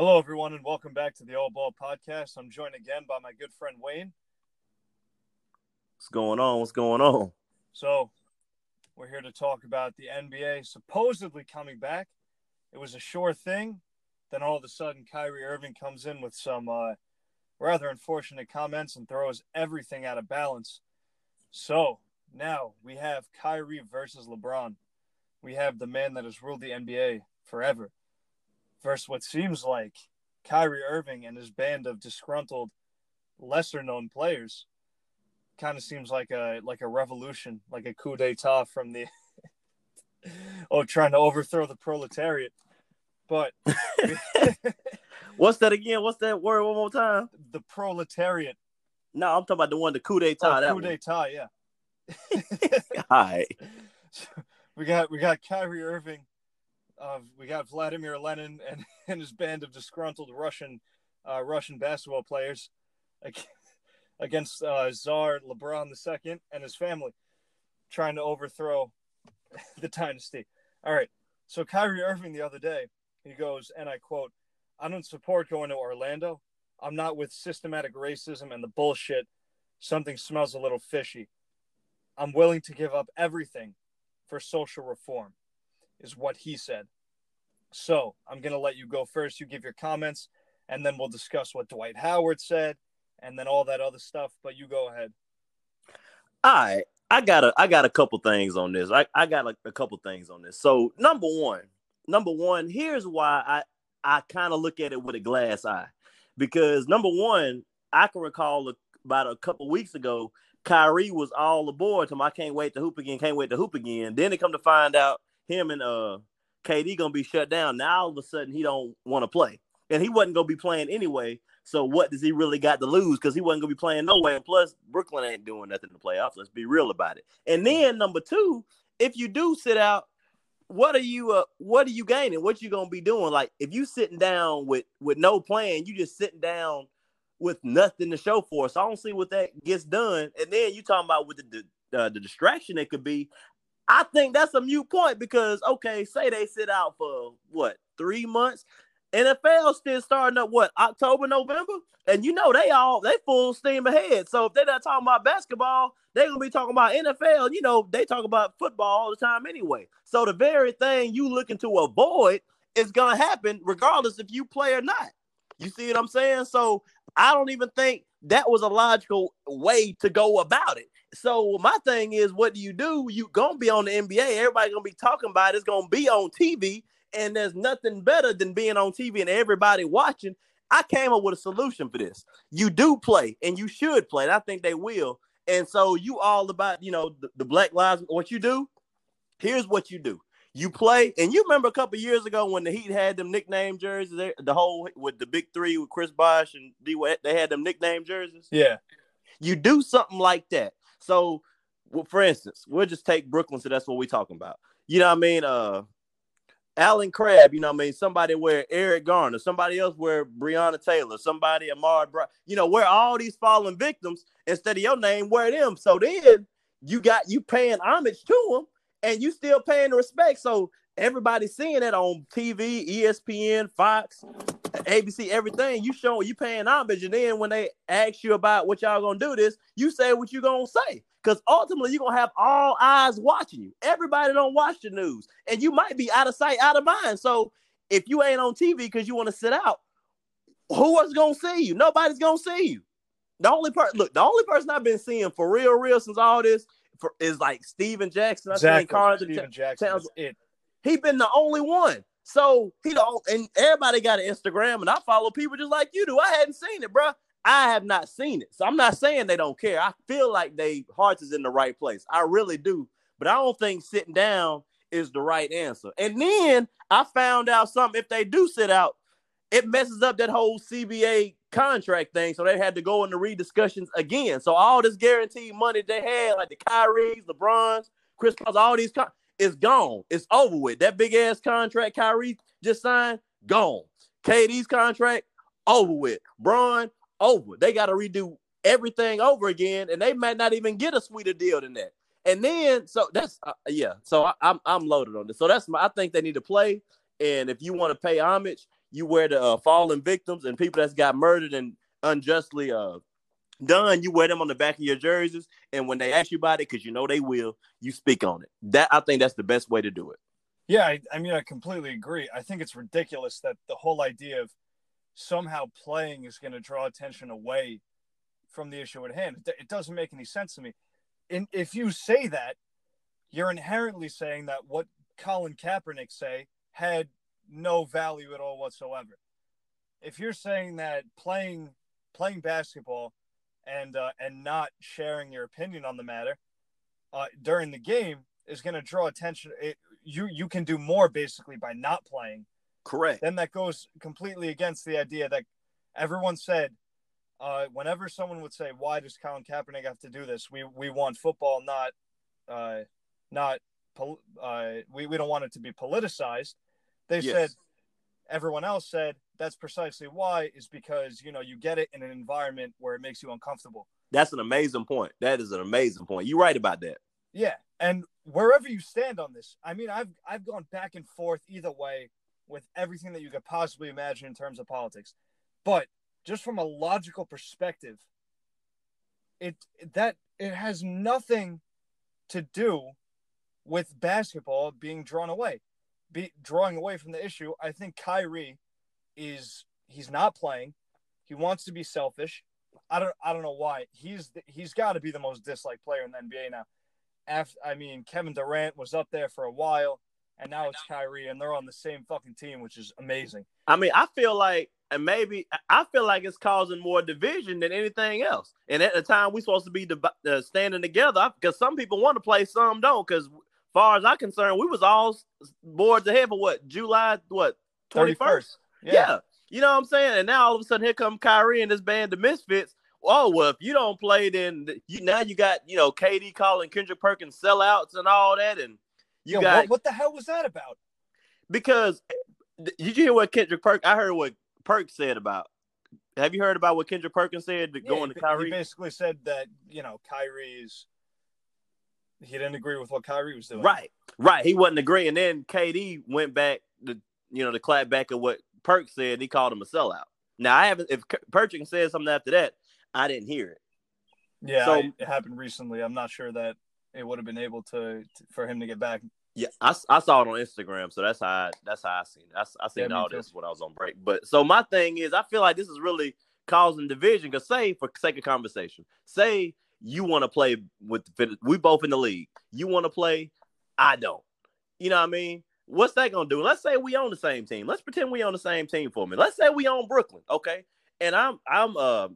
Hello, everyone, and welcome back to the All Ball Podcast. I'm joined again by my good friend Wayne. What's going on? What's going on? So, we're here to talk about the NBA supposedly coming back. It was a sure thing. Then all of a sudden, Kyrie Irving comes in with some uh, rather unfortunate comments and throws everything out of balance. So, now we have Kyrie versus LeBron. We have the man that has ruled the NBA forever versus what seems like Kyrie Irving and his band of disgruntled, lesser known players. Kind of seems like a like a revolution, like a coup d'état from the oh trying to overthrow the proletariat. But what's that again? What's that word one more time? The proletariat. No, I'm talking about the one, the coup d'état. Oh, coup d'état, yeah. Hi. So we got we got Kyrie Irving we got Vladimir Lenin and, and his band of disgruntled Russian uh, Russian basketball players against uh, Tsar LeBron II and his family, trying to overthrow the dynasty. All right, so Kyrie Irving the other day, he goes, and I quote, "I don't support going to Orlando. I'm not with systematic racism and the bullshit. Something smells a little fishy. I'm willing to give up everything for social reform." Is what he said. So I'm going to let you go first. You give your comments, and then we'll discuss what Dwight Howard said, and then all that other stuff. But you go ahead. All right. I got a I got a couple things on this. I, I got like a couple things on this. So number one, number one, here's why I I kind of look at it with a glass eye. Because number one, I can recall about a couple weeks ago, Kyrie was all aboard. To I can't wait to hoop again, can't wait to hoop again. Then they come to find out him and uh KD gonna be shut down. Now all of a sudden he don't want to play, and he wasn't gonna be playing anyway. So what does he really got to lose? Because he wasn't gonna be playing no way. And plus, Brooklyn ain't doing nothing in the playoffs. Let's be real about it. And then number two, if you do sit out, what are you uh what are you gaining? What you gonna be doing? Like if you sitting down with with no plan, you just sitting down with nothing to show for. So I don't see what that gets done. And then you talking about with the the, uh, the distraction it could be. I think that's a mute point because okay, say they sit out for what three months. NFL still starting up what October, November, and you know they all they full steam ahead. So if they're not talking about basketball, they're gonna be talking about NFL. You know they talk about football all the time anyway. So the very thing you looking to avoid is gonna happen regardless if you play or not. You see what I'm saying? So I don't even think that was a logical way to go about it. So my thing is, what do you do? You gonna be on the NBA. Everybody gonna be talking about it. It's gonna be on TV, and there's nothing better than being on TV and everybody watching. I came up with a solution for this. You do play, and you should play. And I think they will. And so you all about you know the, the Black Lives. What you do? Here's what you do. You play, and you remember a couple years ago when the Heat had them nickname jerseys, the whole with the big three with Chris Bosh and D. They had them nickname jerseys. Yeah. You do something like that. So, well, for instance, we'll just take Brooklyn, so that's what we're talking about. You know what I mean? Uh, Allen Crabbe, you know what I mean? Somebody wear Eric Garner, somebody else wear Breonna Taylor, somebody Amar Brown, you know, wear all these fallen victims instead of your name, wear them. So then you got you paying homage to them and you still paying the respect. So everybody's seeing it on TV, ESPN, Fox, ABC, everything. You showing you paying homage, and then when they ask you about what y'all gonna do this, you say what you gonna say. Because ultimately you're gonna have all eyes watching you. Everybody don't watch the news, and you might be out of sight, out of mind. So if you ain't on TV because you want to sit out, who is gonna see you? Nobody's gonna see you. The only person, look, the only person I've been seeing for real, real since all this for, is like Stephen Jackson. I exactly. think Carter Stephen Jackson. it. He been the only one. So he don't, and everybody got an Instagram, and I follow people just like you do. I hadn't seen it, bro. I have not seen it, so I'm not saying they don't care. I feel like they hearts is in the right place. I really do, but I don't think sitting down is the right answer. And then I found out something. If they do sit out, it messes up that whole CBA contract thing. So they had to go into rediscussions again. So all this guaranteed money they had, like the Kyries, LeBrons, Chris Paul's, all these con- is gone. It's over with. That big ass contract Kyrie just signed, gone. KD's contract, over with. Bron, over. They got to redo everything over again, and they might not even get a sweeter deal than that. And then, so that's uh, yeah. So I, am I'm, I'm loaded on this. So that's my. I think they need to play, and if you want to pay homage, you wear the uh, fallen victims and people that's got murdered and unjustly uh done, you wear them on the back of your jerseys. And when they ask you about it, because you know they will, you speak on it. That I think that's the best way to do it. Yeah, I, I mean, I completely agree. I think it's ridiculous that the whole idea of somehow playing is going to draw attention away from the issue at hand. It, it doesn't make any sense to me. And if you say that, you're inherently saying that what Colin Kaepernick say had no value at all whatsoever. If you're saying that playing playing basketball and uh, and not sharing your opinion on the matter uh, during the game is going to draw attention. It, you you can do more basically by not playing. Correct. Then that goes completely against the idea that everyone said. Uh, whenever someone would say, "Why does Colin Kaepernick have to do this?" We we want football, not uh, not uh, we we don't want it to be politicized. They yes. said everyone else said that's precisely why is because you know you get it in an environment where it makes you uncomfortable. That's an amazing point. That is an amazing point. You're right about that. Yeah. And wherever you stand on this i mean i've i've gone back and forth either way with everything that you could possibly imagine in terms of politics. But just from a logical perspective it that it has nothing to do with basketball being drawn away be drawing away from the issue, I think Kyrie is he's not playing. He wants to be selfish. I don't I don't know why. He's he's got to be the most disliked player in the NBA now. After, I mean, Kevin Durant was up there for a while, and now it's Kyrie, and they're on the same fucking team, which is amazing. I mean, I feel like, and maybe I feel like it's causing more division than anything else. And at the time, we're supposed to be uh, standing together because some people want to play, some don't. Because far as I'm concerned, we was all boards ahead for what July what twenty first. Yeah. yeah. you know what I'm saying. And now all of a sudden, here come Kyrie and this band, the Misfits. Oh well, if you don't play, then you now you got you know KD calling Kendrick Perkins sellouts and all that, and you Yo, got what, what, the hell was that about? Because did you hear what Kendrick Perk? I heard what Perk said about. Have you heard about what Kendrick Perkins said yeah, going to Kyrie? He basically said that you know Kyrie's he didn't agree with what Kyrie was doing. Right, right. He wasn't agreeing. And then KD went back to you know to clap back at what Perk said. He called him a sellout. Now I haven't. If Perkins said something after that, I didn't hear it. Yeah, so, it happened recently. I'm not sure that it would have been able to, to, for him to get back. Yeah, I, I saw it on Instagram, so that's how I, that's how I seen it. I, I seen yeah, all this when I was on break. But so my thing is, I feel like this is really causing division. Because say, for sake of conversation, say you want to play with the, we both in the league. You want to play, I don't. You know what I mean? What's that gonna do? Let's say we on the same team. Let's pretend we on the same team for me. Let's say we on Brooklyn, okay? And I'm I'm uh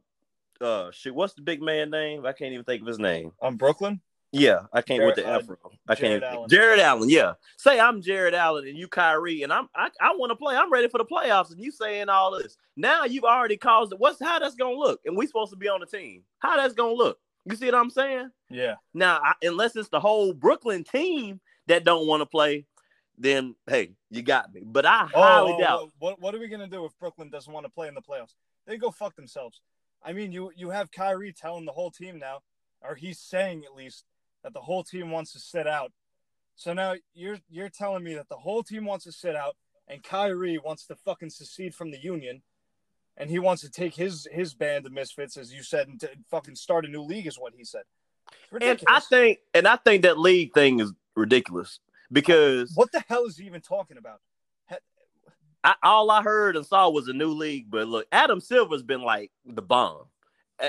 uh shit. What's the big man name? I can't even think of his name. I'm Brooklyn. Yeah, I can't Jarrett, with the Afro. I can't. Allen. Jarrett Allen. Yeah. Say I'm Jarrett Allen and you Kyrie, and I'm I, I want to play. I'm ready for the playoffs, and you saying all this. Now you've already caused it. What's how that's gonna look? And we supposed to be on the team. How that's gonna look? You see what I'm saying? Yeah. Now, I, unless it's the whole Brooklyn team that don't want to play, then hey, you got me. But I oh, oh highly oh, doubt. What What are we gonna do if Brooklyn doesn't want to play in the playoffs? They go fuck themselves. I mean, you you have Kyrie telling the whole team now, or he's saying at least that the whole team wants to sit out. So now you're you're telling me that the whole team wants to sit out, and Kyrie wants to fucking secede from the union and he wants to take his his band of misfits, as you said, and to fucking start a new league, is what he said. And I think, and I think that league thing is ridiculous because what the hell is he even talking about? I, all I heard and saw was a new league, but look, Adam Silver's been like the bomb.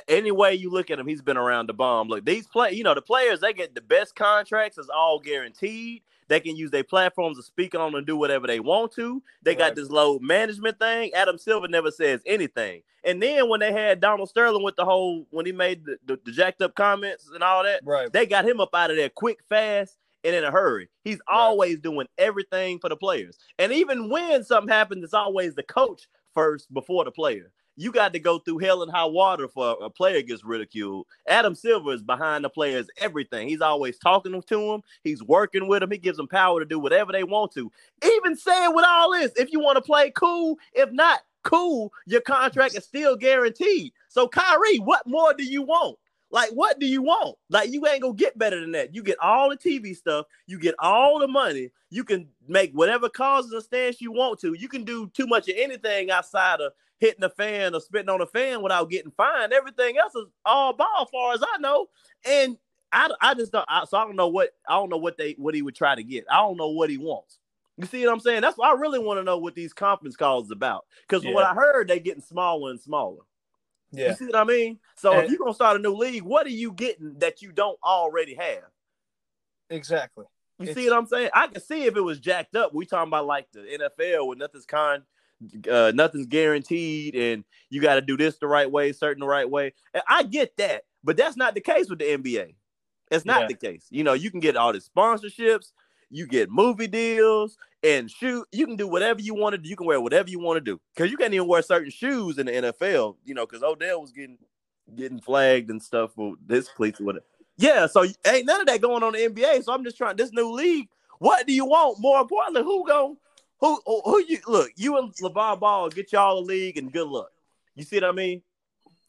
Any way you look at him, he's been around the bomb. Look, these play, you know, the players they get the best contracts is all guaranteed. They can use their platforms to speak on and do whatever they want to. They right. got this load management thing. Adam Silver never says anything. And then when they had Donald Sterling with the whole when he made the, the, the jacked up comments and all that, right. they got him up out of there quick, fast, and in a hurry. He's right. always doing everything for the players. And even when something happens, it's always the coach first before the player you got to go through hell and high water for a player gets ridiculed. Adam Silver is behind the players everything. He's always talking to them. He's working with them. He gives them power to do whatever they want to. Even saying with all this, if you want to play cool, if not cool, your contract is still guaranteed. So Kyrie, what more do you want? Like, what do you want? Like, you ain't gonna get better than that. You get all the TV stuff, you get all the money, you can make whatever causes and stance you want to. You can do too much of anything outside of hitting a fan or spitting on a fan without getting fined. Everything else is all ball, as far as I know. And I, I just don't. I, so I don't know what I don't know what they what he would try to get. I don't know what he wants. You see what I'm saying? That's what I really want to know what these conference calls is about. Because Yeah. what I heard, they getting smaller and smaller. Yeah. You see what I mean? So if you're gonna start a new league, what are you getting that you don't already have? Exactly. You It's- see what I'm saying? I can see if it was jacked up. We talking about like the NFL where nothing's con, uh, nothing's guaranteed, and you got to do this the right way, certain the right way. And I get that, but that's not the case with the NBA. It's not Yeah. the case. You know, you can get all the sponsorships, you get movie deals, and shoot, you can do whatever you want to do. You can wear whatever you want to do because you can't even wear certain shoes in the NFL. You know, because Odell was getting getting flagged and stuff for this cleats or whatever. Yeah, so ain't none of that going on in the NBA. So I'm just trying this new league. What do you want? More importantly, who go who who, who you look, you and LeVar Ball get y'all a league and good luck. You see what I mean?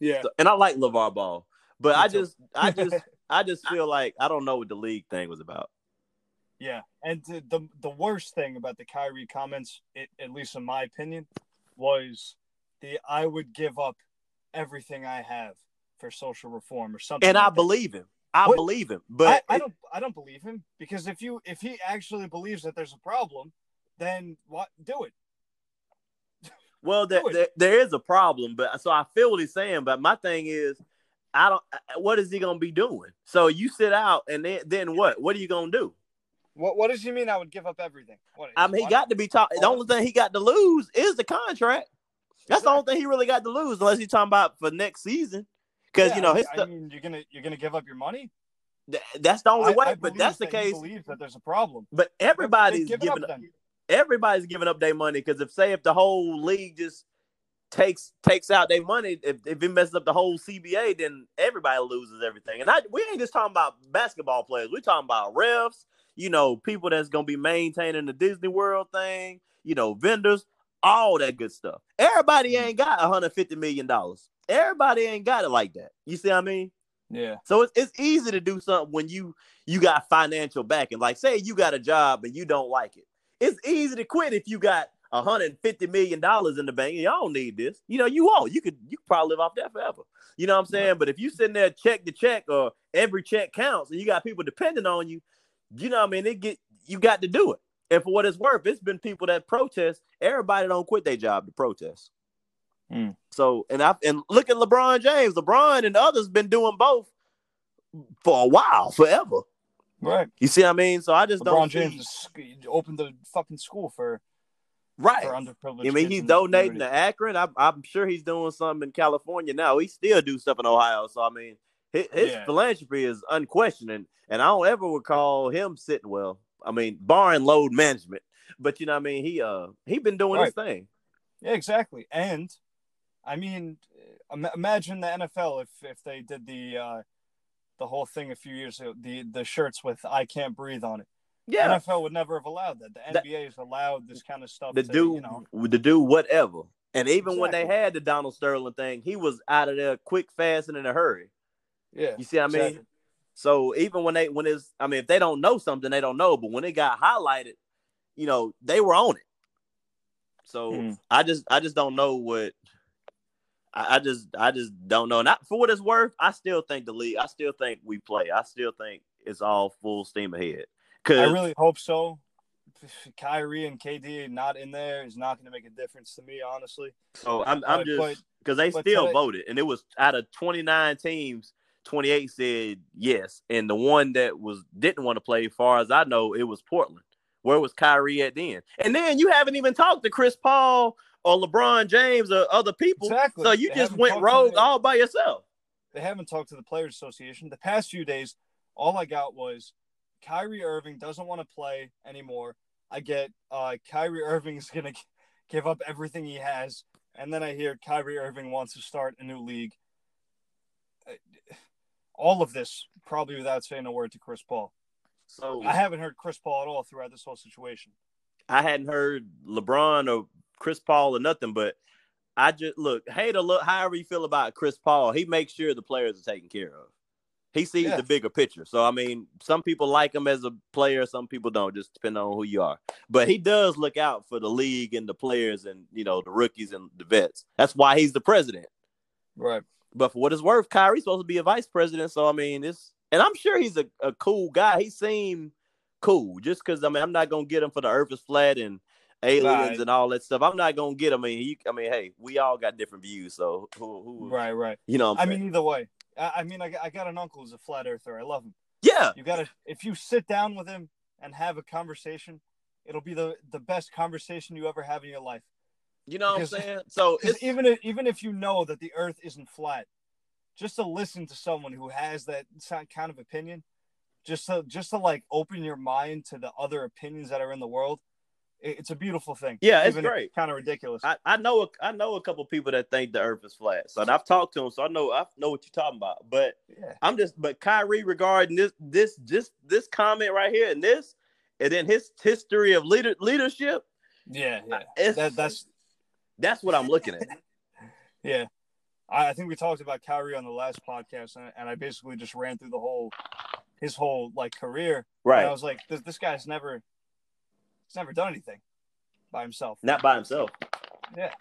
Yeah. So- and I like LeVar Ball, but Me I too. just I just I just feel like I don't know what the league thing was about. Yeah, and the the, worst thing about the Kyrie comments, it, at least in my opinion, was the I would give up everything I have for social reform or something. And I like that. believe him. I What- believe him. But I it- don't I don't believe him because if you if he actually believes that there's a problem, then what do it? Well, there, there, there is a problem, but so I feel what he's saying. But my thing is, I don't. What is he gonna be doing? So you sit out, and then then what? What are you gonna do? What what does he mean? I would give up everything. What? I mean, he got to be talking. The only thing he got to lose is the contract. That's the only thing he really got to lose, unless he's talking about for next season. Because you know his I, mean, you're gonna you're gonna give up your money. th- that's the only I- way. I but that's the that case. believes that there's a problem. But everybody's Give it up giving everybody's giving up their money because if say if the whole league just takes takes out their money, if, if it messes up the whole CBA, then everybody loses everything. And I, we ain't just talking about basketball players. We're talking about refs, you know, people that's gonna be maintaining the Disney World thing, you know, vendors, all that good stuff. Everybody mm-hmm. ain't got 150 million dollars. Everybody ain't got it like that. You see what I mean? Yeah. So it's, it's easy to do something when you you got financial backing. Like say you got a job and you don't like it. It's easy to quit if you got 150 million dollars in the bank. You don't need this. You know, you won't. You could you could probably live off that forever. You know what I'm saying? But if you sitting there check to check or every check counts and you got people depending on you, you know what I mean? It get you got to do it. And for what it's worth, it's been people that protest. Everybody don't quit their job to protest. Hmm. So and I and look at LeBron James. LeBron and others been doing both for a while, forever. Right. You see what I mean? So I just LeBron don't James see, opened the fucking school for right. for underprivileged. I mean, he's donating to Akron. I'm, I'm sure he's doing something in California now. He still do stuff in Ohio. So I mean, his, his Yeah. philanthropy is unquestioning, and I don't ever recall him sitting well. I mean, barring load management, but you know, what I mean, he uh he been doing his thing. Yeah, exactly. And I mean, imagine the NFL if if they did the uh, the whole thing a few years ago, the the shirts with "I can't breathe" on it. Yeah, NFL would never have allowed that. The That- NBA has allowed this kind of stuff to to do you know. to do whatever. And even when they had the Donald Sterling thing, he was out of there quick, fast, and in a hurry. Yeah. You see what I mean? So even when they when it's I mean if they don't know something, they don't know. But when it got highlighted, you know, they were on it. So Mm. I just I just don't know what I, I just I just don't know. Not for what it's worth, I still think the league, I still think we play. I still think it's all full steam ahead. Cause I really hope so. Kyrie and KD not in there is not going to make a difference to me, honestly. so I'm I'm just because they still today- voted, and it was out of 29 teams, 28 said yes, and the one that was didn't want to play, far as I know, it was Portland. Where was Kyrie at then? And then you haven't even talked to Chris Paul or LeBron James or other people, Exactly. so you They just went rogue all by yourself. they haven't talked to the Players Association. The past few days, all I got was Kyrie Irving doesn't want to play anymore. I get uh, Kyrie Irving's going to give up everything he has. And then I hear Kyrie Irving wants to start a new league. All of this, probably without saying a word to Chris Paul. So I haven't heard Chris Paul at all throughout this whole situation. I hadn't heard LeBron or Chris Paul or nothing, but I just look, hate or look, however you feel about Chris Paul, he makes sure the players are taken care of. He sees Yeah. the bigger picture. So I mean, some people like him as a player, some people don't, just depending on who you are. But he does look out for the league and the players and you know the rookies and the vets. That's why he's the president. Right. But for what it's worth, Kyrie's supposed to be a vice president. So I mean, it's and I'm sure he's a, a cool guy. He seemed cool. Just because I mean, I'm not gonna get him for the Earth is flat and aliens Right. and all that stuff. I'm not gonna get him. I mean, he, I mean, hey, we all got different views. So who, who, Right. Right. You know, I I'm saying? mean, either way. I, I mean, I, got- I got an uncle who's a flat earther. I love him. yeah, You gotta if you sit down with him and have a conversation, it'll be the the best conversation you ever have in your life. You know Because- what I'm saying. So even if, even if you know that the Earth isn't flat, just to listen to someone who has that kind of opinion, just to just to like open your mind to the other opinions that are in the world, it- it's a beautiful thing. Yeah, it's even great. Kind of ridiculous. I, I know a, I know a couple people that think the Earth is flat. So and I've talked to them, so I know I know what you're talking about. But yeah. I'm just but Kyrie regarding this this just this comment right here and this and then his history of leader leadership. Yeah, yeah. That, that's that's what I'm looking at. yeah. I, I think we talked about Kyrie on the last podcast, and, and I basically just ran through the whole his whole like career. And I was like, this, this guy's never he's never done anything by himself. Not by himself. Yeah.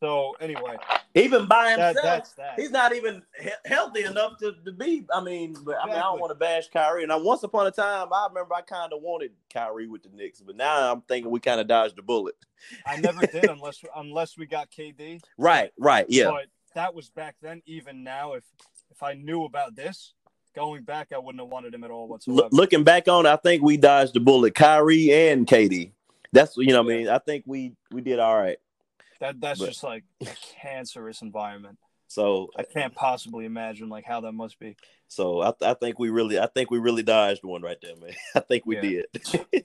So anyway, Even by that, himself. that's that. He's not even he- healthy enough to, to be. I mean, but I mean, I don't want to bash Kyrie. And I once upon a time, I remember I kind of wanted Kyrie with the Knicks, but now I'm thinking we kind of dodged the bullet. I never did unless unless we got KD. Right, right, yeah. But that was back then. Even now, if if I knew about this going back, I wouldn't have wanted him at all whatsoever. Look, looking back on, I think we dodged the bullet. Kyrie and Katie. That's you know, what I mean, I think we we did all right. That that's but- just like a cancerous environment. So, I can't possibly imagine like how that must be. so I, I think we really, I think we really dodged one right there, man. I think we Yeah. did.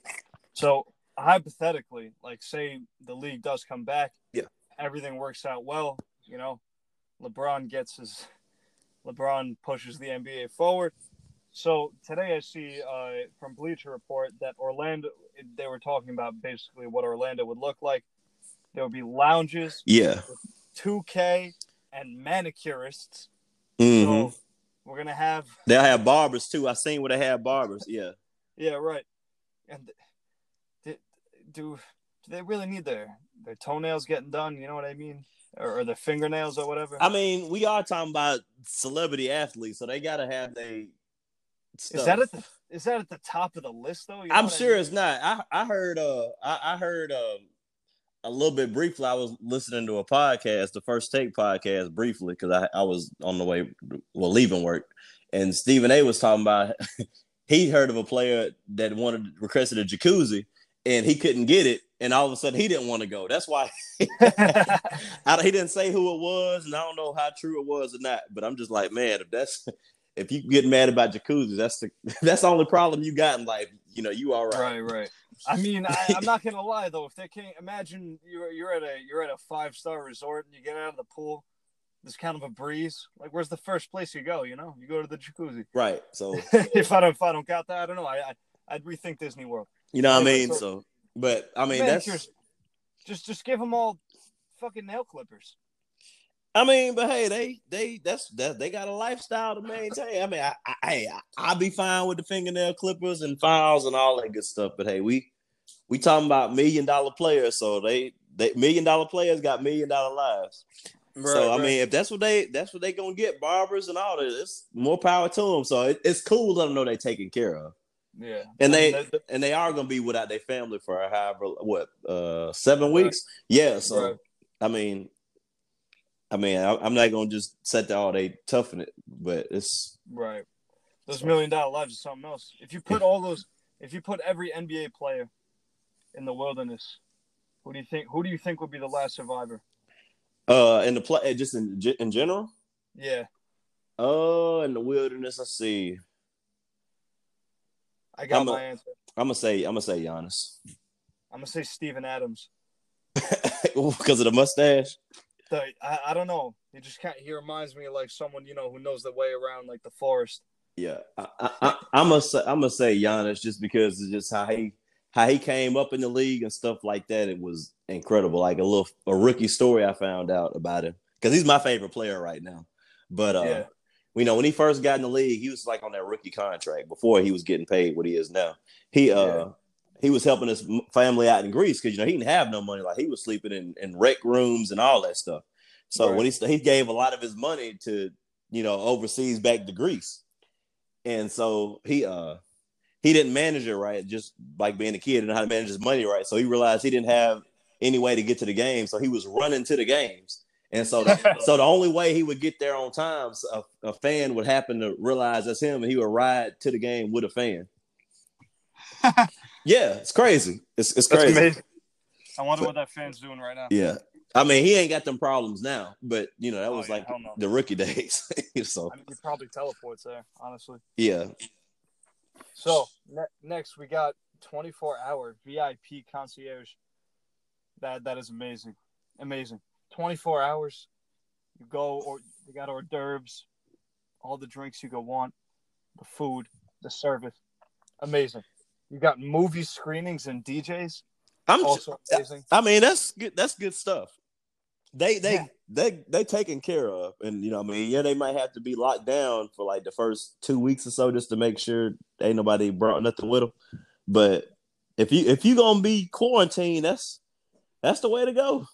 So hypothetically, like say the league does come back, Yeah. everything works out well. You know, LeBron gets his LeBron pushes the NBA forward. So today I see uh, from Bleacher Report that Orlando they were talking about basically what Orlando would look like. There would be lounges, yeah. 2K, and manicurists. hmm So we're gonna have They'll have barbers too. I seen where they have barbers. Yeah. Yeah, right. And do, do do they really need their their toenails getting done? You know what I mean, or, or their fingernails or whatever? I mean, we are talking about celebrity athletes, so they gotta have they. is that at the is that at the top of the list though? You know I'm what I sure mean? it's not. I I heard uh I, I heard um a little bit briefly. I was listening to a podcast, the First Take podcast, briefly because I I was on the way well leaving work, and Stephen A. was talking about he heard of a player that wanted requested a jacuzzi and he couldn't get it, and all of a sudden he didn't want to go. That's why I, he didn't say who it was, and I don't know how true it was or not. But I'm just like, man, if that's if you get mad about jacuzzis, that's the that's the only problem you got in life. You know, you all right. right, right. I mean, I, I'm not gonna lie though. If they can't imagine you're you're at a you're at a five star resort and you get out of the pool, there's kind of a breeze. Like, where's the first place you go? You know, you go to the jacuzzi. Right. So if I don't if I don't got that, I don't know. I, I I'd rethink Disney World. you know what I mean. so- So, but I mean that's. just just give them all fucking nail clippers. I mean, but hey, they they that's that they got a lifestyle to maintain. I mean, I I hey, I, I'll be fine with the fingernail clippers and files and all that good stuff. But hey, we we talking about million dollar players, so they they million dollar players got million dollar lives. so I mean, if that's what they that's what they gonna get, barbers and all that, it's more power to them. So it, it's cool to let them know they taken care of, yeah, and I they mean, and they are gonna be without their family for however what uh seven Right. weeks. Yeah, so Right. I mean, I mean, I, I'm not gonna just set the all they toughen it, but it's right, those million dollar lives is something else. If you put all those, if you put every NBA player in the wilderness, who do you think? Who do you think would be the last survivor? uh in the play just in in general. Yeah, Uh, in the wilderness, I see. I got I'm a- my answer. I'm gonna say I'm gonna say Giannis I'm gonna say Steven Adams. because of the mustache. The, I, I don't know. He just kind he reminds me of like someone you know who knows the way around like the forest. Yeah, I, I, I, I'm gonna say I'm gonna say Giannis just because it's just how he how he came up in the league and stuff like that. It was incredible. Like a little a rookie story I found out about him because he's my favorite player right now. But uh, Yeah. you know, when he first got in the league, he was like on that rookie contract before he was getting paid what he is now. He uh yeah. he was helping his family out in Greece because you know he didn't have no money. Like he was sleeping in, in rec rooms and all that stuff. So right. when he he gave a lot of his money to you know overseas back to Greece, and so he uh he didn't manage it right, just like being a kid, didn't how to manage his money right. So he realized he didn't have any way to get to the game, so he was running to the games and so, the, so the only way he would get there on time, a, a, fan would happen to realize that's him, and he would ride to the game with a fan. yeah, it's crazy. It's it's crazy. I wonder but, what that fan's doing right now. Yeah, I mean, he ain't got them problems now, but you know that oh, was oh, yeah, like the rookie days. so I mean, he probably teleports there, honestly. Yeah. So ne- next we got 24 hour VIP concierge. That that is amazing, amazing. 24 hours. You go or you got hors d'oeuvres, all the drinks you go want, the food, the service. Amazing. You got movie screenings and DJs. I'm also amazing. I mean, that's good. That's good stuff. They they yeah. They they taken care of, and you know, I mean, yeah, they might have to be locked down for like the first two weeks or so just to make sure ain't nobody brought nothing with them. But if you if you gonna be quarantined, that's that's the way to go.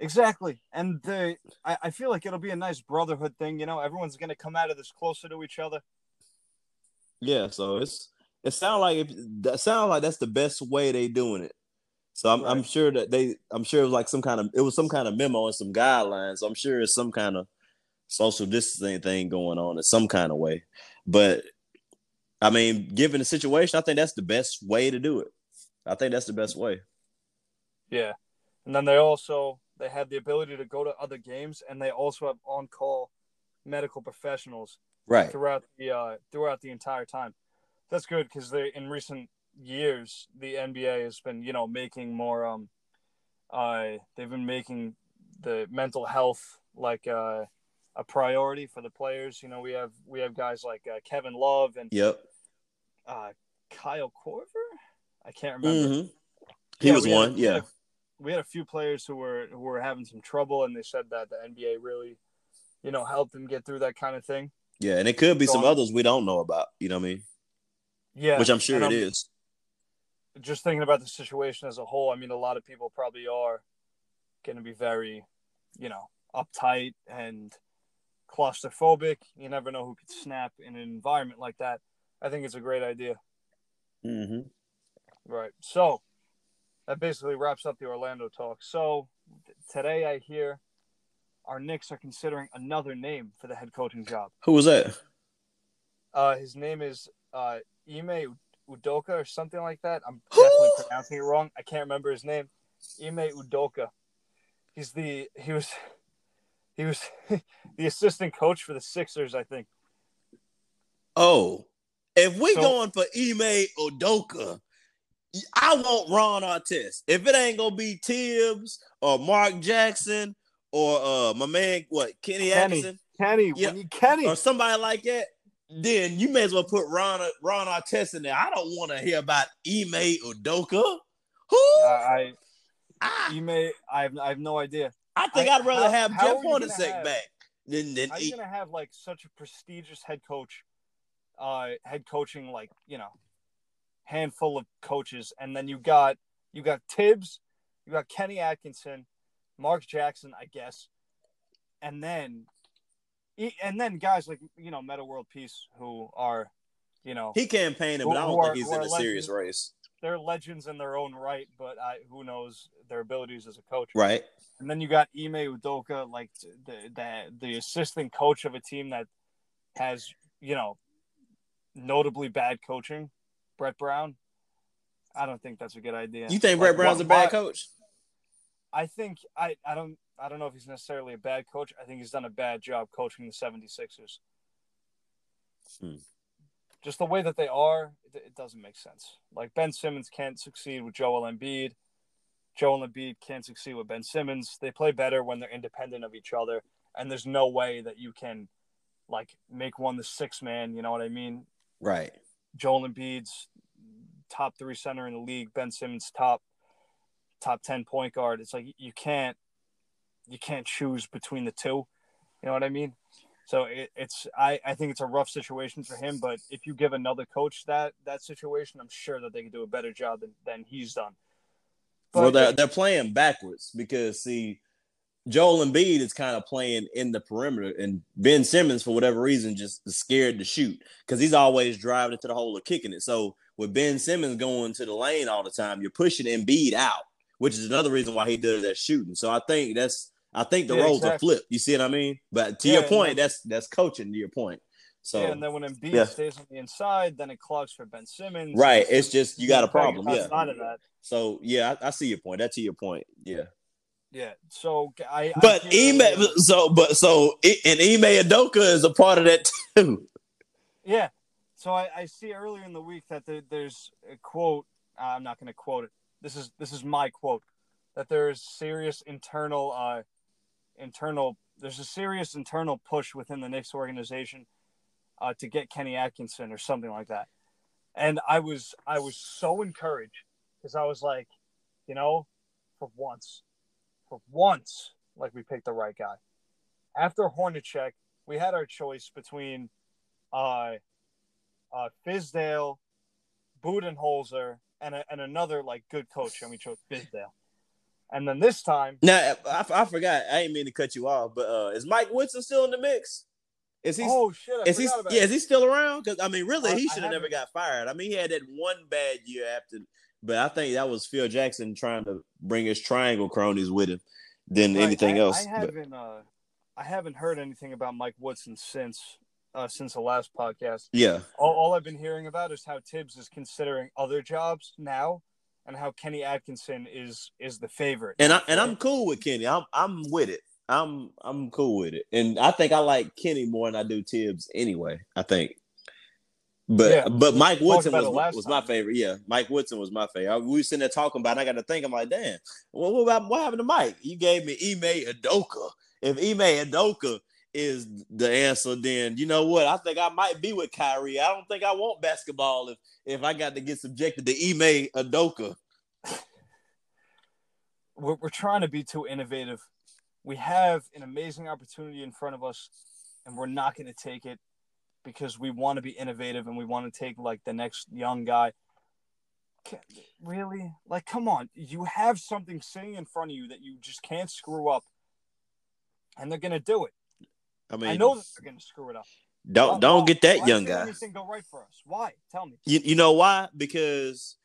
Exactly. And the I, I feel like it'll be a nice brotherhood thing, you know, everyone's gonna come out of this closer to each other. Yeah, so it's it sounds like if that sounds like that's the best way they doing it. So I'm, right. I'm sure that they I'm sure it was like some kind of it was some kind of memo and some guidelines. So I'm sure it's some kind of social distancing thing going on in some kind of way. But I mean, given the situation, I think that's the best way to do it. I think that's the best way. Yeah. And then they also they have the ability to go to other games, and they also have on-call medical professionals right throughout the uh, throughout the entire time. That's good because they in recent years the NBA has been you know making more um uh they've been making the mental health like uh, a priority for the players. You know we have we have guys like uh, Kevin Love and yep uh, Kyle Korver. I can't remember. Mm-hmm. He yeah, was one, had, yeah we had a few players who were who were having some trouble, and they said that the NBA really, you know, helped them get through that kind of thing. Yeah, and it could be so some I'm, others we don't know about. You know what I mean? Yeah, which I'm sure it I'm, is. Just thinking about the situation as a whole, I mean, a lot of people probably are going to be very, you know, uptight and claustrophobic. You never know who could snap in an environment like that. I think it's a great idea. Mm-hmm. Right. So that basically wraps up the Orlando talk. So today I hear our Knicks are considering another name for the head coaching job. Who was that? Uh, his name is uh, Ime Udoka or something like that. I'm definitely pronouncing it wrong. I can't remember his name. Ime Udoka. He's the he was he was the assistant coach for the Sixers, I think. Oh, if we so, going for Ime Udoka, I want Ron Artest. If it ain't gonna be Tibbs or Mark Jackson or uh my man, what Kenny, Kenny Atkinson, Kenny, yeah, Kenny or somebody like that, then you may as well put Ron Ron Artest in there. I don't want to hear about Ime Udoka. Who? I, ah. Ime, I have I have no idea. I think I, would rather how, have how Jeff Hornacek back than than. How you gonna have like such a prestigious head coach, uh, head coaching like you know handful of coaches, and then you got you got Tibbs, you got Kenny Atkinson, Mark Jackson, I guess, and then and then guys like you know Metta World Peace who are you know he campaigned, but I don't think he's in a legends, serious race. They're legends in their own right, but I, who knows their abilities as a coach, right? And then you got Ime Udoka, like the, the the assistant coach of a team that has you know notably bad coaching Brett Brown. I don't think that's a good idea. You think like, Brett Brown's a bad coach? I think I, I don't I don't know if he's necessarily a bad coach. I think he's done a bad job coaching the 76ers. Hmm. Just the way that they are, it, it, doesn't make sense. Like Ben Simmons can't succeed with Joel Embiid. Joel Embiid can't succeed with Ben Simmons. They play better when they're independent of each other, and there's no way that you can like make one the six man. You know what I mean? Right. Joel Embiid's top three center in the league, Ben Simmons top top ten point guard. It's like you can't you can't choose between the two. You know what I mean? So it, it's I, I think it's a rough situation for him. But if you give another coach that that situation, I'm sure that they can do a better job than, than he's done. But well, they're, they're playing backwards because see, Joel Embiid is kind of playing in the perimeter, and Ben Simmons, for whatever reason, just is scared to shoot because he's always driving into the hole or kicking it. So with Ben Simmons going to the lane all the time, you're pushing Embiid out, which is another reason why he does that shooting. So I think that's I think the yeah, roles exactly. are flipped. You see what I mean? But to yeah, your point, that's that's coaching. To your point. So yeah, and then when Embiid yeah. stays on the inside, then it clogs for Ben Simmons. Right. It's just you got a problem. Yeah. So yeah, I, I see your point. That's to your point. Yeah. Yeah. So I. But Ime, so but so and Ime Udoka is a part of that too. Yeah. So I, I see earlier in the week that there, there's a quote. I'm not going to quote it. This is this is my quote. That there's serious internal uh, internal. There's a serious internal push within the Knicks organization uh, to get Kenny Atkinson or something like that. And I was I was so encouraged because I was like, you know, for once, for once, like we picked the right guy. After Hornacek, we had our choice between uh, uh, Fizdale, Budenholzer, and, a, and another like good coach, and we chose Fizdale. And then this time, now I, I forgot. I didn't mean to cut you off, but uh, is Mike Woodson still in the mix? Is he? Oh shit! I is he? Yeah, is he still around? Because I mean, really, he should have never got fired. I mean, he had that one bad year after but I think that was Phil Jackson trying to bring his triangle cronies with him than right. anything I, else. I haven't uh, I haven't heard anything about Mike Woodson since uh, since the last podcast. Yeah. All, all I've been hearing about is how Tibbs is considering other jobs now and how Kenny Atkinson is is the favorite. And I and I'm cool with Kenny. I'm I'm with it. I'm I'm cool with it. And I think I like Kenny more than I do Tibbs anyway. I think. But yeah, but Mike Woodson was, was my favorite. Yeah, Mike Woodson was my favorite. We were sitting there talking about. It, I got to think. I'm like, damn. Well, what about what happened to Mike? You gave me Ime Udoka. If Ime Udoka is the answer, then you know what? I think I might be with Kyrie. I don't think I want basketball if if I got to get subjected to Ime Udoka. We're, we're trying to be too innovative. We have an amazing opportunity in front of us, and we're not going to take it because we want to be innovative and we want to take like the next young guy. Really? Like, come on. You have something sitting in front of you that you just can't screw up, and they're going to do it. I mean, I know that they're going to screw it up. Don't don't get that young guy. Anything go right for us? Why? Tell me. You, you know why? Because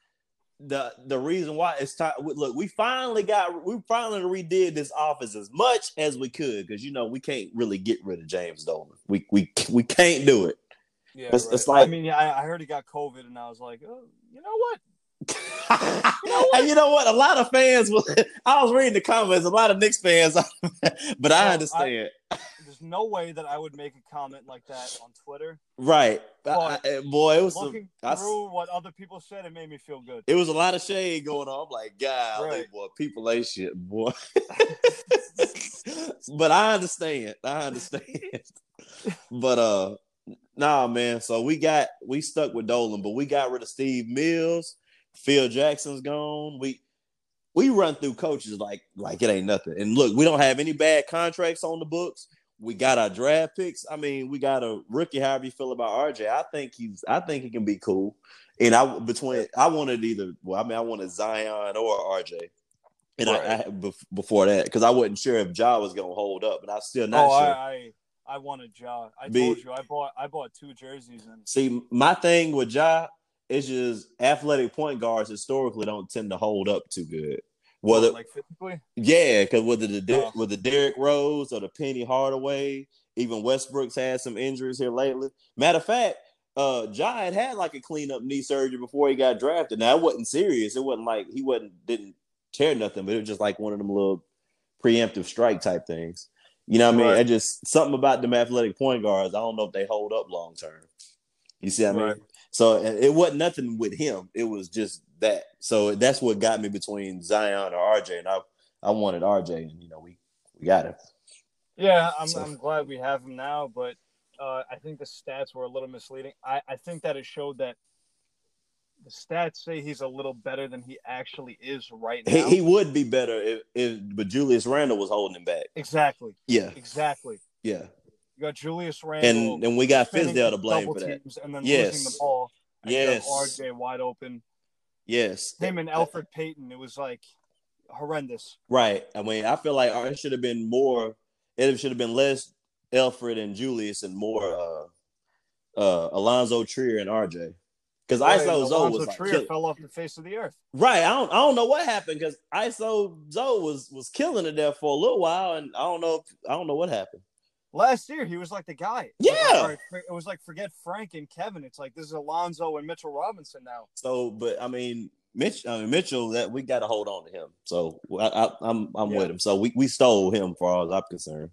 the the reason why it's time. Look, we finally got we finally redid this office as much as we could because you know we can't really get rid of James Dolan. We we we can't do it. Yeah, it's, right. it's like I mean, I, I heard he got COVID, and I was like, oh, you know what? you, know what? you know what? A lot of fans. I was reading the comments. A lot of Knicks fans, but I understand. I, there's no way that I would make a comment like that on Twitter. Right, but I, boy, it was looking some, through I, what other people said. It made me feel good. It was a lot of shade going on. I'm like, God, right. boy, people ain't shit, boy. but I understand. I understand. but uh, nah, man. So we got we stuck with Dolan, but we got rid of Steve Mills. Phil Jackson's gone. We we run through coaches like like it ain't nothing. And look, we don't have any bad contracts on the books. We got our draft picks. I mean, we got a rookie. However you feel about RJ, I think he's. I think he can be cool. And I between I wanted either. Well, I mean, I wanted Zion or RJ. And right. I, I, before that because I wasn't sure if Ja was gonna hold up, but I still not oh, sure. I, I, I wanted Ja. I be, told you I bought I bought two jerseys and see my thing with Ja is just athletic point guards historically don't tend to hold up too good. Whether like physically, yeah, because whether the oh. with the Derrick Rose or the Penny Hardaway, even Westbrook's had some injuries here lately. Matter of fact, uh, Ja had had like a cleanup knee surgery before he got drafted. Now it wasn't serious. It wasn't like he wasn't didn't tear nothing, but it was just like one of them little preemptive strike type things. You know what I mean? Right. just something about them athletic point guards. I don't know if they hold up long term. You see what I mean? Right. So it wasn't nothing with him. It was just that. So that's what got me between Zion or RJ, and I I wanted RJ, and you know we we got him. Yeah, I'm so. I'm glad we have him now, but uh, I think the stats were a little misleading. I I think that it showed that the stats say he's a little better than he actually is right now. He, he would be better if, if but Julius Randle was holding him back. Exactly. Yeah. Exactly. Yeah. You got Julius Randle, and and we got Fizdale to blame for that. teams and then Yes. losing the ball. and Yes. RJ wide open. Yes, Him and Elfrid Payton. It was like horrendous. Right. I mean, I feel like it should have been more. It should have been less Elfrid and Julius and more uh uh Alonzo Trier and RJ. Because Right, ISO Zoe Alonzo was like Trier kill- fell off the face of the earth. right. I don't I don't know what happened because ISO Zoe was was killing it there for a little while, and I don't know I don't know what happened. Last year, he was like the guy. Yeah. it was like forget Frank and Kevin. It's like this is Alonzo and Mitchell Robinson now. So, but I mean, Mitch, I mean Mitchell, that we got to hold on to him. So I, I, I'm I'm Yeah. with him. So we, we stole him, for all as I'm concerned.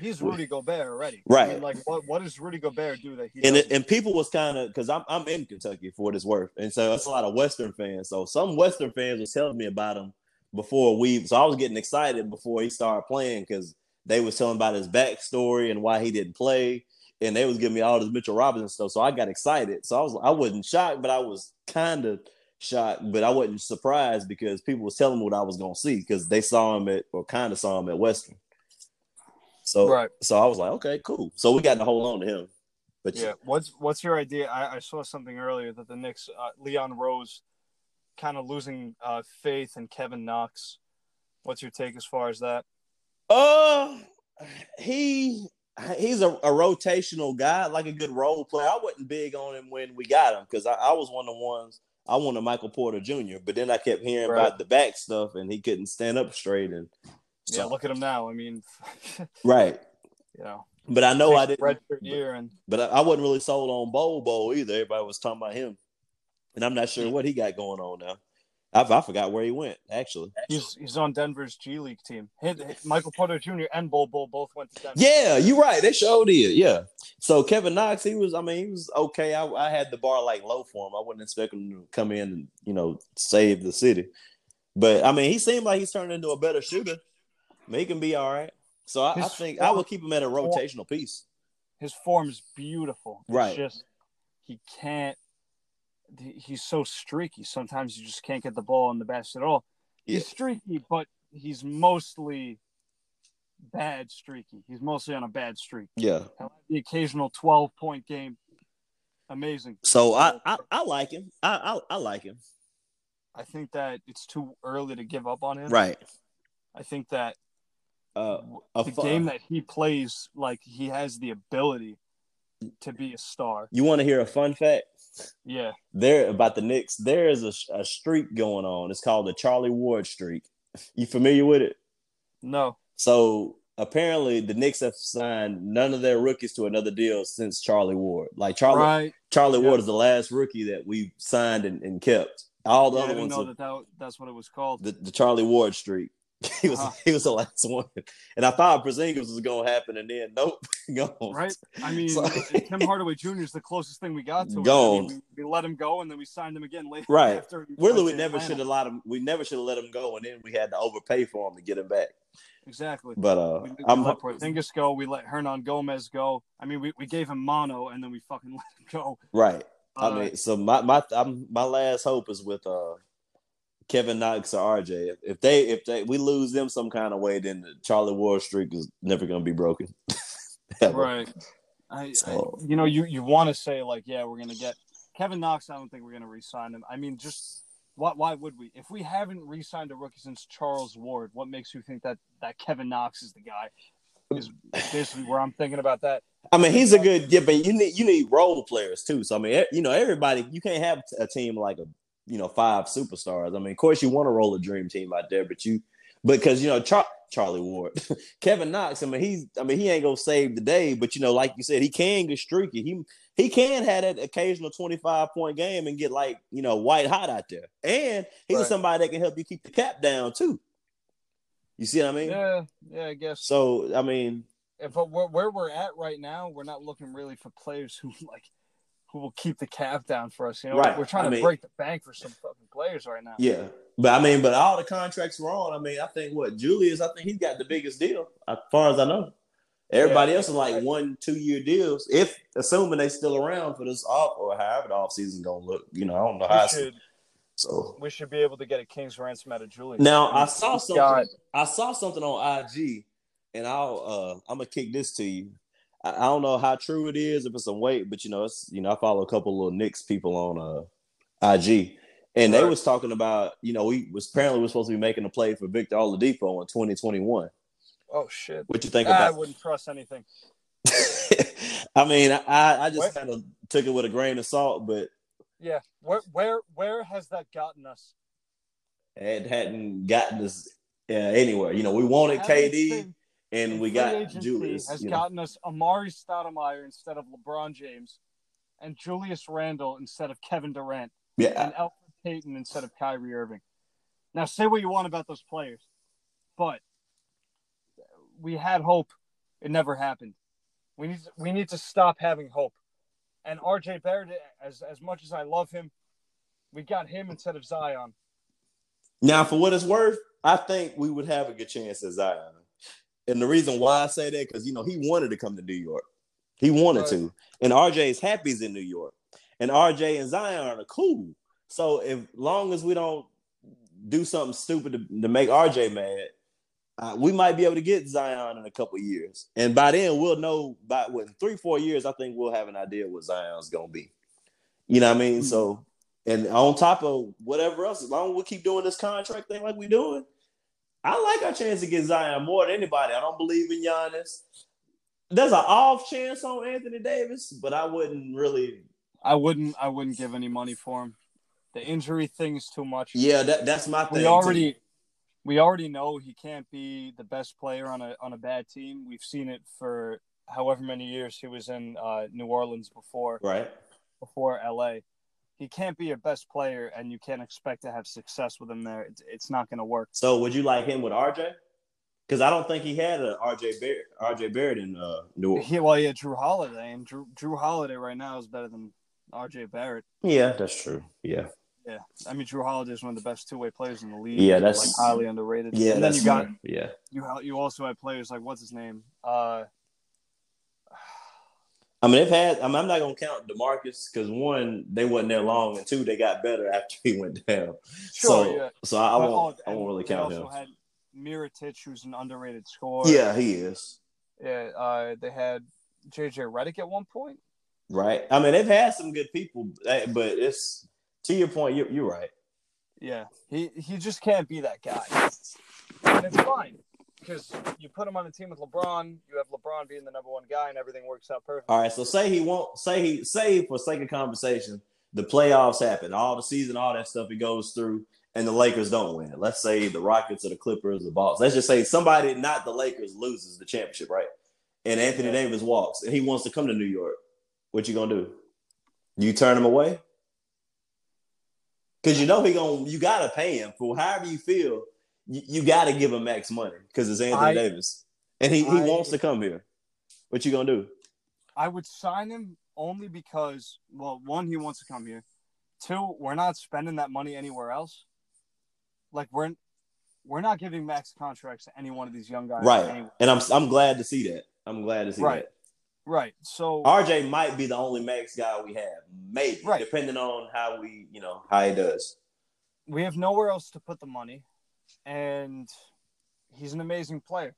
He's Rudy Gobert already. Right. I mean, like what what does Rudy Gobert do that he and it, and people was kind of because I'm I'm in Kentucky for what it's worth, and so it's a lot of Western fans. So some Western fans was telling me about him before we. So I was getting excited before he started playing because they was telling about his backstory and why he didn't play, and they was giving me all this Mitchell Robinson stuff. So I got excited. So I was I wasn't shocked, but I was kind of shocked, but I wasn't surprised because people was telling me what I was gonna see because they saw him at or kind of saw him at Western. So Right. so I was like, okay, cool. So we got to hold on to him. But yeah. What's what's your idea? I, I saw something earlier that the Knicks, uh, Leon Rose, kind of losing uh, faith in Kevin Knox. What's your take as far as that? Uh, he he's a, a rotational guy, like a good role player. I wasn't big on him when we got him because I, I was one of the ones I wanted Michael Porter Jr. But then I kept hearing Right. about the back stuff, and he couldn't stand up straight. And so, Yeah, look at him now. I mean, right. you know, But I know I didn't. redshirt year, and But I, I wasn't really sold on Bol Bol either. Everybody was talking about him, and I'm not sure what he got going on now. I, I forgot where he went actually. he's he's on Denver's G League team. Michael Porter Jr. and Bol Bol both went to Denver. Yeah, you're right. They showed it. Yeah. So Kevin Knox, he was. I mean, he was okay. I, I had the bar like low for him. I wouldn't expect him to come in and you know save the city. But I mean, he seemed like he's turning into a better shooter. I mean, he can be all right. So I, I think I form- would keep him at a rotational piece. his form is beautiful. It's Right. just he can't. He- He's so streaky. Sometimes you just can't get the ball in the basket at all. He's streaky, but he's mostly bad streaky. He's mostly on a bad streak. Yeah. The occasional twelve point game. Amazing. So I I, I like him. I, I I like him. I think that it's too early to give up on him. Right. I think that Uh, a the fu- game that he plays, like he has the ability to be a star. you want to hear a fun fact? Yeah. There about the Knicks. There is a, a streak going on. It's called the Charlie Ward streak. You familiar with it? No. So apparently the Knicks have signed none of their rookies to another deal since Charlie Ward. Like Charlie right. Charlie Yeah. Ward is the last rookie that we signed and, and kept. All the Yeah, I other didn't ones know are that, that that's what it was called. the, the Charlie Ward streak. he was Uh-huh. he was the last one. And I thought Porzingis was gonna happen and then nope, gone. Right? I mean, So- Tim Hardaway Jr. is the closest thing we got to it. I Gone. mean, we, we let him go and then we signed him again later. Right. After Really, we never should have let him we never should have let him go and then we had to overpay for him to get him back. Exactly. But uh We, we I'm let Porzingis go. We let Hernangomez go. I mean, we, we gave him mono and then we fucking let him go. right. I Uh, mean, so my my I'm, my last hope is with uh Kevin Knox or RJ. If, they if they we lose them some kind of way, then the Charlie Ward streak is never gonna be broken. Right. I, So- I you know you you want to say like yeah we're gonna get Kevin Knox. I don't think we're gonna re-sign him. I mean just why why would we if we haven't re-signed a rookie since Charles Ward? What makes you think that that Kevin Knox is the guy? Is basically where I'm thinking about that. I mean, he's a good yeah, but you need you need role players too. So I mean, you know, everybody you can't have a team like a you know five superstars. I mean, of course you want to roll a dream team out there, but you because you know Char- Charlie Ward, Kevin Knox. I mean, he's I mean he ain't gonna save the day, but you know, like you said, he can get streaky. He he can have that occasional twenty five point game and get like you know white hot out there, and he's Right. somebody that can help you keep the cap down too. You see what I mean? Yeah, yeah, I guess. So I mean, If, but where, where we're at right now, we're not looking really for players who like who will keep the cap down for us. You know, Right. we're trying I to mean- break the bank for some fucking players right now. Yeah, but I mean, but all the contracts were on. I mean, I think what Julius, I think he's got the biggest deal as far as I know. Everybody Yeah. else is like one, two year deals. If assuming they still around for this off or however the off season gonna look, you know, I don't know how. We it's- should So we should be able to get a king's ransom out of Julius. now I mean, I saw something. got- I saw something on IG, and I'll uh I'm gonna kick this to you. I, I don't know how true it is if it's some weight, but you know, it's you know, I follow a couple little Knicks people on uh IG, and they was talking about you know we was apparently we're supposed to be making a play for Victor Oladipo in 2021. Oh shit. What you think I about? wouldn't trust anything. I mean, I I just kind of took it with a grain of salt, but Yeah. Where where where has that gotten us? it hadn't gotten us uh, anywhere. You know, we wanted KD been- and we got Julius. has you know. gotten us Amar'e Stoudemire instead of LeBron James, and Julius Randle instead of Kevin Durant, Yeah, and Elfrid Payton instead of Kyrie Irving. Now, say what you want about those players, but we had hope. It never happened. We need to, we need to stop having hope. And RJ Barrett, as as much as I love him, we got him instead of Zion. Now, for what it's worth, I think we would have a good chance at Zion. And the reason why I say that, because you know, he wanted to come to New York. He wanted Right. to. And RJ is happy he's in New York. And RJ and Zion are cool. So if long as we don't do something stupid to, to make RJ mad, uh, we might be able to get Zion in a couple years. And by then we'll know by what three, four years, I think we'll have an idea what Zion's gonna be. You know what I mean? So and on top of whatever else, as long as we keep doing this contract thing like we're doing, I like our chance to get Zion more than anybody. I don't believe in Giannis. There's an off chance on Anthony Davis, but I wouldn't really. I wouldn't I wouldn't give any money for him. The injury thing is too much. Yeah, that, that's my thing. we too. already we already know he can't be the best player on a on a bad team. We've seen it for however many years he was in uh, New Orleans before right. before LA. He can't be your best player, and you can't expect to have success with him there. It's, it's not going to work. So would you like him with RJ? Because I don't think he had a RJ Barrett, RJ Barrett in uh, New Orleans. He, well, yeah, Jrue Holiday, and Jrue, Jrue Holiday right now is better than R.J. Barrett. Yeah, that's true. Yeah, Yeah, I mean Jrue Holiday is one of the best two way players in the league. Yeah, that's- like highly underrated. yeah. and then that's you got yeah. you you also had players like what's his name? Uh, I mean, they've had. I mean, I'm not gonna count Demarcus because one, they wasn't there long, and two, they got better after he went down. Sure, so, yeah. so I, I won't. I won't really count him. also had Mirotic, who's an underrated scorer. Yeah, he is. Yeah, uh, they had JJ Redick at one point. Right. I mean, they've had some good people, eh, but it's to your point. You're, you're right. Yeah, he he just can't be that guy, and it's fine because you put him on a team with LeBron. You have LeBron being the number one guy, and everything works out perfect. All right. So say he won't. Say he. Say for sake of conversation, the playoffs happen, all the season, all that stuff he goes through, and the Lakers don't win. Let's say the Rockets or the Clippers, the Bucks. Let's just say somebody, not the Lakers, loses the championship, right? And Anthony Yeah. Davis walks, and he wants to come to New York. What you gonna do? You turn him away? Because you know he gonna. You gotta pay him for however you feel. You, you gotta give him max money because it's Anthony I- Davis, and he, he I- wants to come here. What you gonna do? I would sign him only because, well, one, he wants to come here. Two, we're not spending that money anywhere else. Like we're we're not giving max contracts to any one of these young guys. Right. And I'm I'm glad to see that. I'm glad to see Right. that. Right. So RJ might be the only max guy we have, maybe, Right. depending on how we, you know, how he does. we have nowhere else to put the money, and he's an amazing player.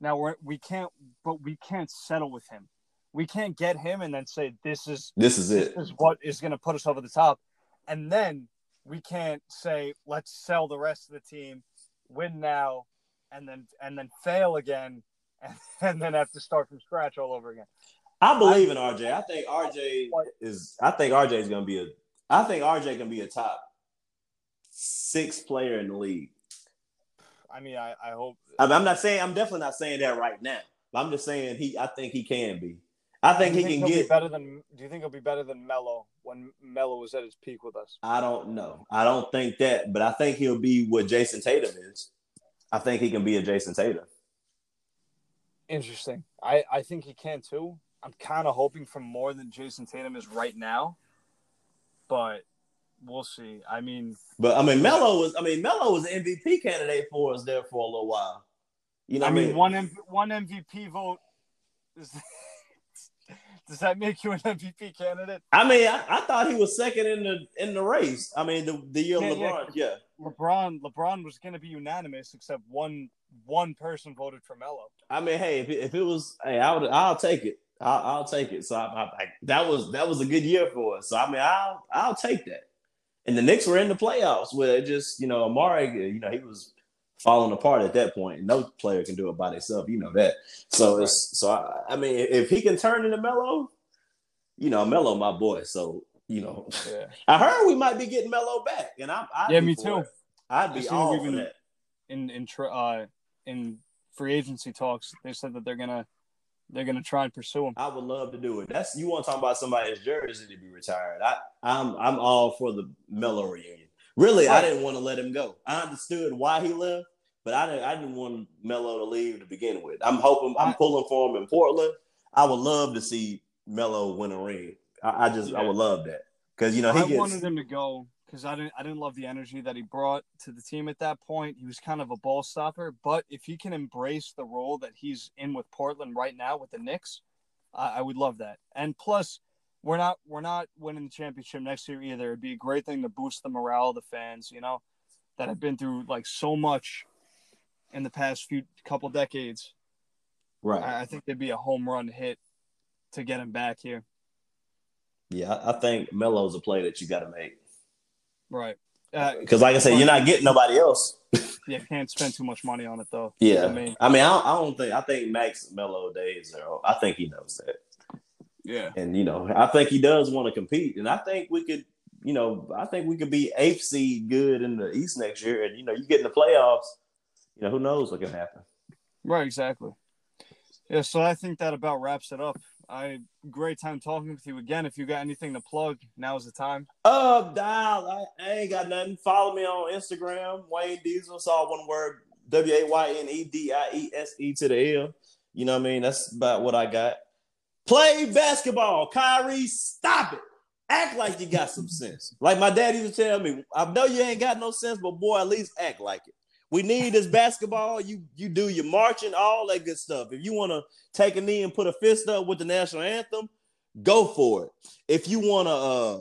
Now we're we can't, but we can't settle with him. We can't get him and then say this is This is this it. is what is going to put us over the top, and then we can't say let's sell the rest of the team, win now, and then and then fail again, and, and then have to start from scratch all over again. I believe in RJ. I think RJ is. I think RJ is gonna be a. I think RJ can be a top six player in the league. I mean, I, I hope. I mean, I'm uh, not saying. I'm definitely not saying that right now. But I'm just saying he. I think he can be. I think he you can he'll be get. better than. Do you think he'll be better than Melo when Melo was at his peak with us? I don't know. I don't think that, but I think he'll be what Jayson Tatum is. I think he can be a Jayson Tatum. Interesting. I, I think he can too. I'm kind of hoping for more than Jayson Tatum is right now, but we'll see. I mean, But I mean, Melo was. I mean, Melo was an MVP candidate for us there for a little while. You know, I what mean, one M- one MVP vote. Is, does that make you an MVP candidate? I mean, I, I thought he was second in the in the race. I mean, the the year Yeah, yeah. LeBron, yeah. LeBron LeBron was going to be unanimous, except one one person voted for Melo. I mean, hey, if it, if it was, hey, I would, I'll take it. I'll, I'll take it. So I, I, that was that was a good year for us. So I mean, I'll I'll take that. And the Knicks were in the playoffs where it just you know Amar'e, you know, he was falling apart at that point. No player can do it by themselves. You know that. So right. it's so I, I, mean, if he can turn into Melo, you know, Melo, my boy. So you know, yeah. I heard we might be getting Melo back, and I'm yeah, me too. It. I'd be all for that. In in uh in free agency talks, they said that they're gonna they're gonna try and pursue him. I would love to do it. That's you want to talk about somebody's jersey to be retired. I I'm I'm all for the Melo reunion. Really, right. I didn't want to let him go. I understood why he left, but I didn't I didn't want Melo to leave to begin with. I'm hoping I'm pulling for him in Portland. I would love to see Melo win a ring. I, I just yeah. I would love that because you know he I gets, wanted him to go because I didn't I didn't love the energy that he brought to the team at that point. He was kind of a ball stopper, but if he can embrace the role that he's in with Portland right now with the Knicks, I, I would love that. And plus, we're not we're not winning the championship next year either. It'd be a great thing to boost the morale of the fans, you know, that have been through like so much in the past few couple decades. Right. I, I think there'd be a home run hit to get him back here. Yeah, I think Melo's a play that you got to make. Right. Because, uh, like I said, you're not getting nobody else. yeah, can't spend too much money on it though. Yeah, I mean, I mean, I don't, I don't think I think Max Melo days are. I think he knows that. Yeah, and you know, I think he does want to compete, and I think we could, you know, I think we could be eighth seed good in the East next year, and you know, you get in the playoffs, you know, who knows what can happen. Right, exactly. Yeah, so I think that about wraps it up. I great time talking with you again. If you got anything to plug, now's the time. Uh, dial. I, I ain't got nothing. Follow me on Instagram, Wayne Diesel. It's all one word: W A Y N E D I E S E to the L. You know what I mean? That's about what I got. Play basketball, Kyrie. Stop it. Act like you got some sense. Like my dad used to tell me, I know you ain't got no sense, but boy, at least act like it. We need this basketball. You you do your marching, all that good stuff. If you want to take a knee and put a fist up with the national anthem, go for it. If you want to, uh,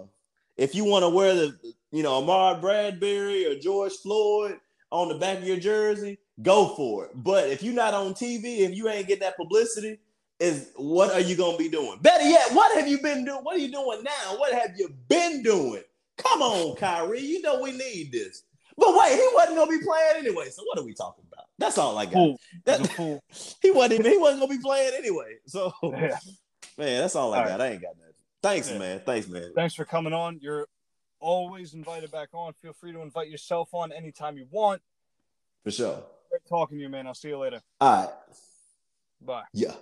if you want to wear the, you know, Ahmaud Bradbury or George Floyd on the back of your jersey, go for it. But if you're not on TV, if you ain't getting that publicity, is what are you gonna be doing? Better yet, what have you been doing? What are you doing now? What have you been doing? Come on, Kyrie. You know we need this. But wait, he wasn't gonna be playing anyway. So what are we talking about? That's all I got. Fool. That, he wasn't he wasn't gonna be playing anyway. So yeah. man, that's all I all got. Right. I ain't got nothing. Thanks, yeah. man. Thanks, man. Thanks for coming on. You're always invited back on. Feel free to invite yourself on anytime you want. For sure. Great talking to you, man. I'll see you later. All right. Bye. Yeah.